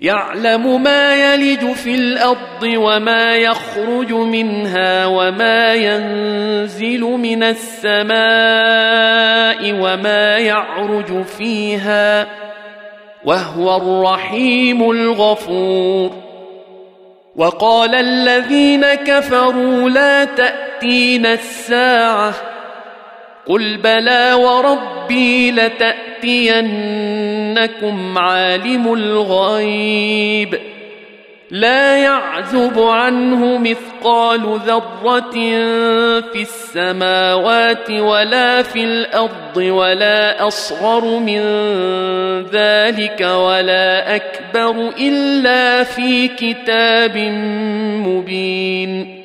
يعلم ما يلج في الأرض وما يخرج منها وما ينزل من السماء وما يعرج فيها وهو الرحيم الغفور. وقال الذين كفروا لا تأتينا الساعة قل بلى وربي لتاتينكم عالم الغيب لا يعزب عنه مثقال ذره في السماوات ولا في الأرض ولا اصغر من ذلك ولا اكبر الا في كتاب مبين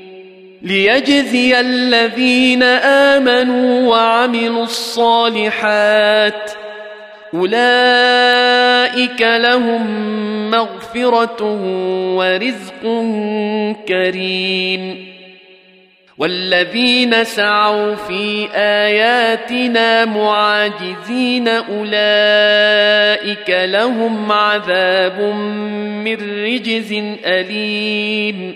ليجزي الذين امنوا وعملوا الصالحات أولئك لهم مغفرة ورزق كريم. والذين سعوا في آياتنا معاجزين أولئك لهم عذاب من رجز أليم.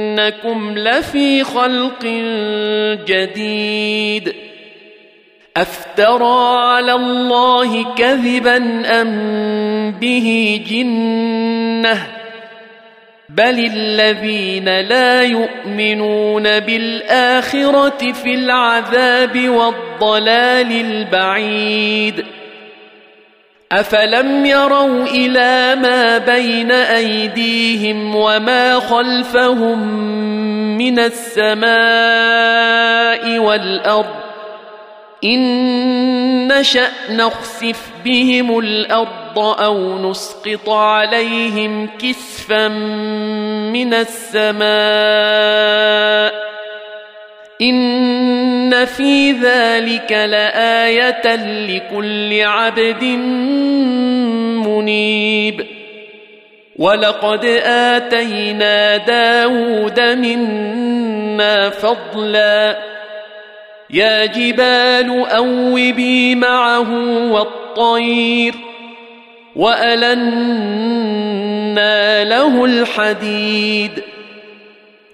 إنكم لفي خلق جديد. أفترى على الله كذبا أم به جنة؟ بل الذين لا يؤمنون بالآخرة في العذاب والضلال البعيد. افلم يروا إلى ما بين ايديهم وما خلفهم من السماء والارض ان نشا نخسف بهم الأرض أو نسقط عليهم كسفا من السماء ان في ذلك لايه لكل عبد منيب ولقد اتينا داود منا فضلا يا جبال اوبي معه والطير والنا له الحديد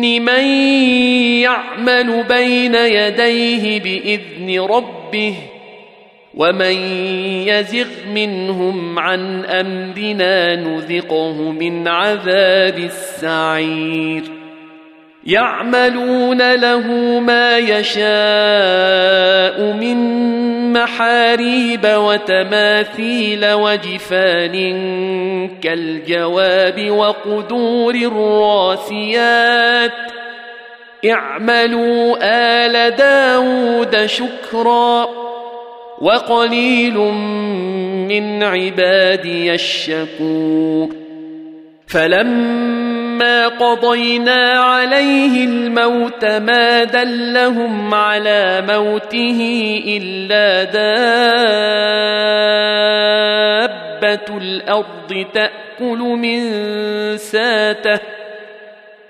من يعمل بين يديه باذن ربه ومن يزغ منهم عن امرنا نذقه من عذاب السعير يعملون له ما يشاء من محاريب وتماثيل وجفان كالجواب وقدور الراسيات. اعملوا آل داود شكرا وقليل من عبادي الشكور. فلما قضينا عليه الموت ما دلهم على موته إلا دابة الأرض تأكل من ساته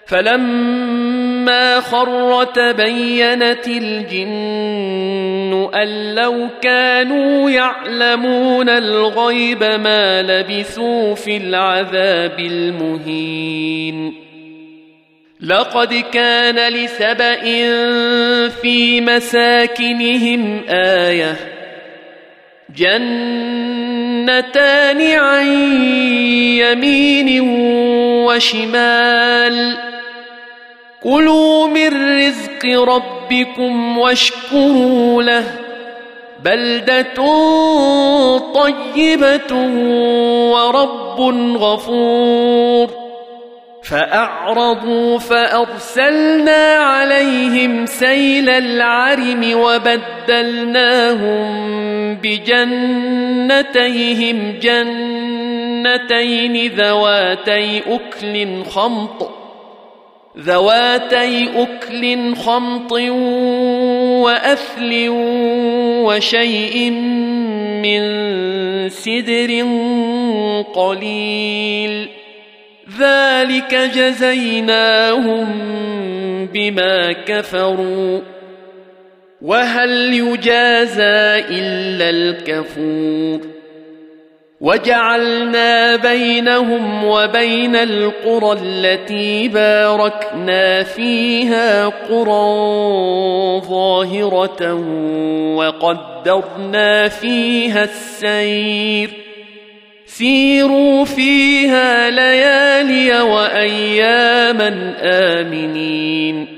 فلما خر تبينت الجن أن لو كانوا يعلمون الغيب ما لبثوا في العذاب المهين لقد كان لسبأ في مساكنهم آية جنتان عن يمين وشمال كلوا من رزق ربكم واشكروا له بلدة طيبة ورب غفور فأعرضوا فأرسلنا عليهم سيل العرم وبدلناهم بجنتيهم جنتين ذواتي أكل خمط ذواتي أكل خمط وأثل وشيء من سدر قليل. ذلك جزيناهم بما كفروا. وهل يجازى إلا الكفور؟ وجعلنا بينهم وبين القرى التي باركنا فيها قرى ظاهرة وقدرنا فيها السير. سيروا فيها ليالي وأياما آمنين.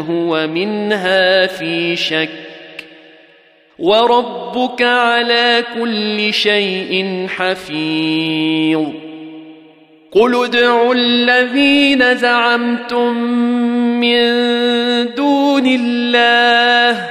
هو منها في شك وربك على كل شيء حفيظ قل ادعوا الذين زعمتم من دون الله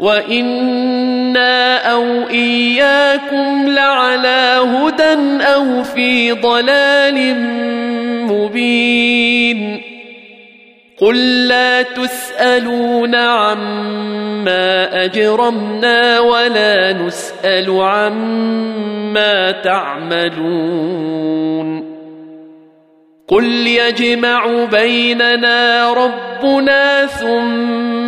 وأنا أو اياكم لعلى هدى أو في ضلال مبين قل لا تسالون عما اجرمنا ولا نسال عما تعملون قل يجمع بيننا ربنا ثم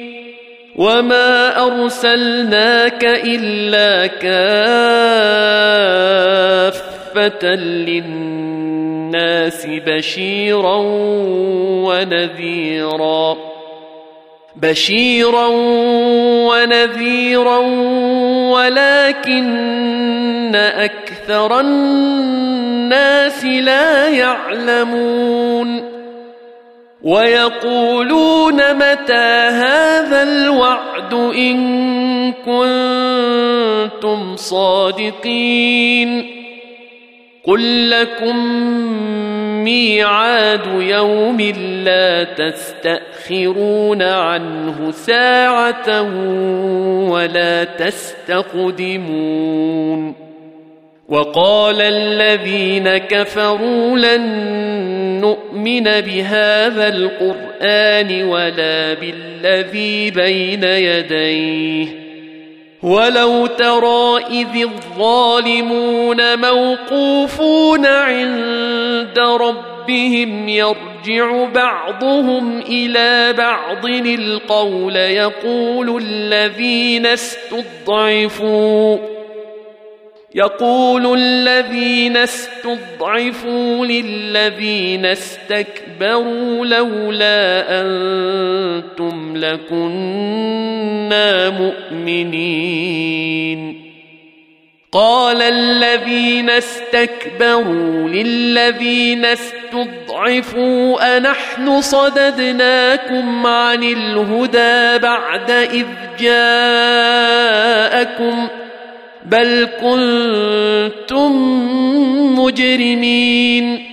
وما ارسلناك الا كافه للناس بشيرا ونذيرا بشيرا ونذيرا ولكن أكثر الناس لا يعلمون ويقولون متى هذا الوعد إن كنتم صادقين قل لكم ميعاد يوم لا تستأخرون عنه ساعة ولا تستقدمون وقال الذين كفروا لن نؤمن بهذا القرآن ولا بالذي بين يديه. ولو ترى إذ الظالمون موقوفون عند ربهم يرجع بعضهم إلى بعض القول يقول الذين استضعفوا. يقول الذين استضعفوا للذين استكبروا لولا أنتم لكنا مؤمنين. قال الذين استكبروا للذين استضعفوا أنحن صددناكم عن الهدى بعد إذ جاءكم ۖ بل كنتم مجرمين.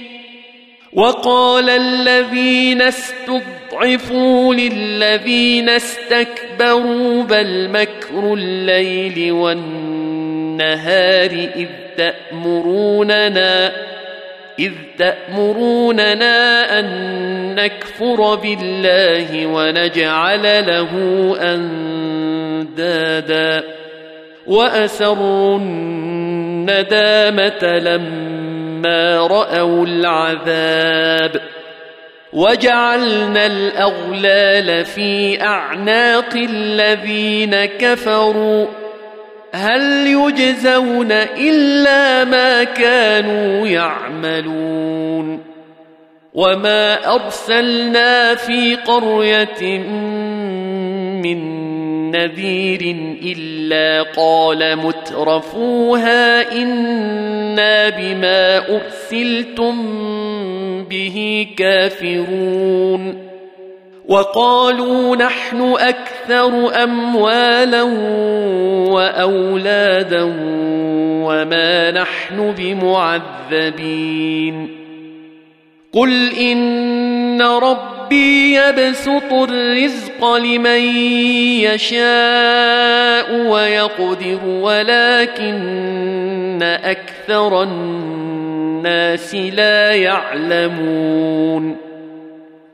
وقال الذين استضعفوا للذين استكبروا بل مكر الليل والنهار إذ تأمروننا إذ تأمروننا أن نكفر بالله ونجعل له أندادا. واسروا الندامة لما رأوا العذاب. وجعلنا الأغلال في أعناق الذين كفروا. هل يجزون إلا ما كانوا يعملون؟ وما أرسلنا في قرية من نذير إلا قال مترفوها إنا بما أرسلتم به كافرون. وقالوا نحن أكثر أموالا وأولادا وما نحن بمعذبين. قل إن ربي يبسط الرزق لمن يشاء ويقدر ولكن أكثر الناس لا يعلمون.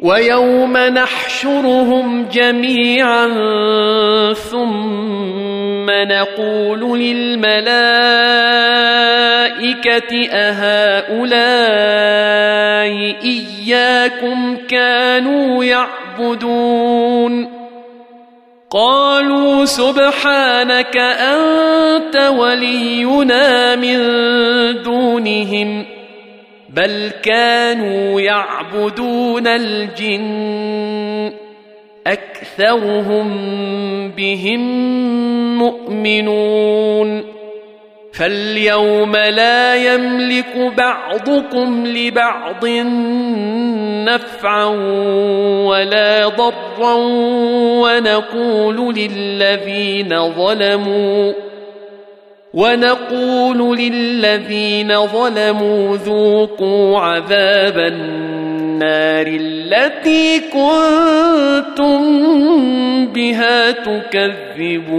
ويوم نحشرهم جميعا ثم نقول للملائكة أهؤلاء إياكم كانوا يعبدون؟ قالوا سبحانك أنت ولينا من دونهم. بل كانوا يعبدون الجن اكثرهم بهم مؤمنون فاليوم لا يملك بعضكم لبعض نفعا ولا ضرا ونقول للذين ظلموا ونقول للذين ظلموا ذوقوا عذاب النار التي كنتم بها تكذبون.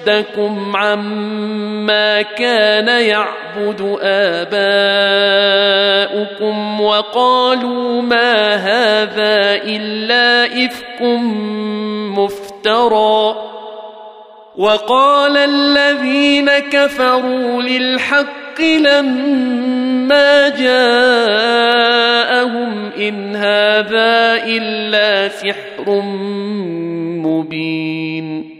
يصدكم عما كان يعبد اباؤكم وقالوا ما هذا الا افك مفترى وقال الذين كفروا للحق لما جاءهم ان هذا الا سحر مبين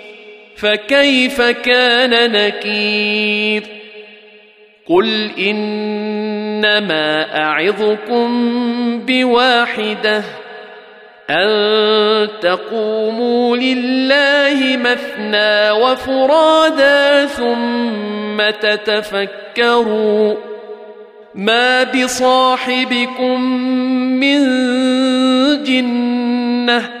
فكيف كان نكير؟ قل إنما أعظكم بواحدة أن تقوموا لله مثنى وفرادا ثم تتفكروا. ما بصاحبكم من جنة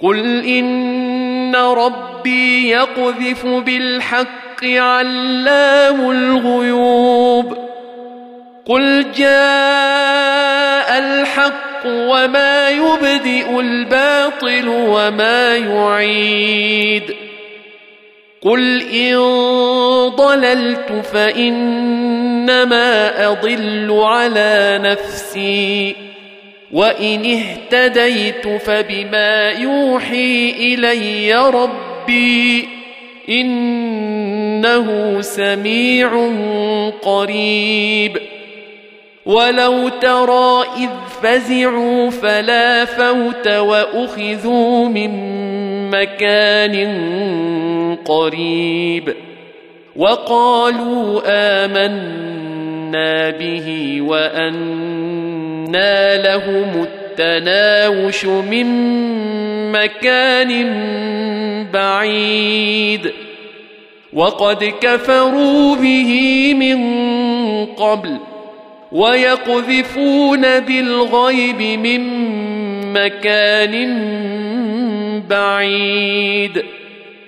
قل ان ربي يقذف بالحق علام الغيوب قل جاء الحق وما يبدئ الباطل وما يعيد قل ان ضللت فانما اضل على نفسي وان اهتديت فبما يوحي الي ربي انه سميع قريب ولو ترى اذ فزعوا فلا فوت واخذوا من مكان قريب وقالوا امنا به وانى لهم التناوش من مكان بعيد وقد كفروا به من قبل ويقذفون بالغيب من مكان بعيد